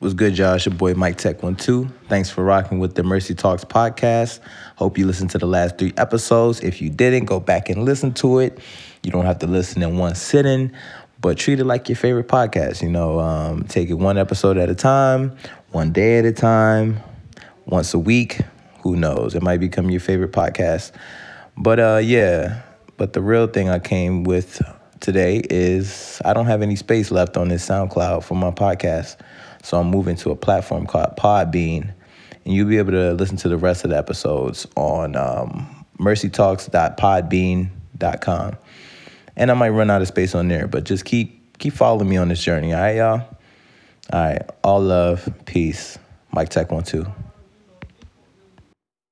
What's good? It's your boy Mike Tech One Two. Thanks for rocking with the Mercy Talks podcast. Hope you listened to the last three episodes. If you didn't, go back and listen to it. You don't have to listen in one sitting, but treat it like your favorite podcast. You know, um, take it one episode at a time, one day at a time, once a week. Who knows? It might become your favorite podcast. But uh, yeah. But the real thing I came with today is I don't have any space left on this SoundCloud for my podcast. So I'm moving to a platform called Podbean. And you'll be able to listen to the rest of the episodes on um, mercytalks.podbean.com. And I might run out of space on there, but just keep keep following me on this journey. All right, y'all? All right. All love, peace. Mike Tech 1 2.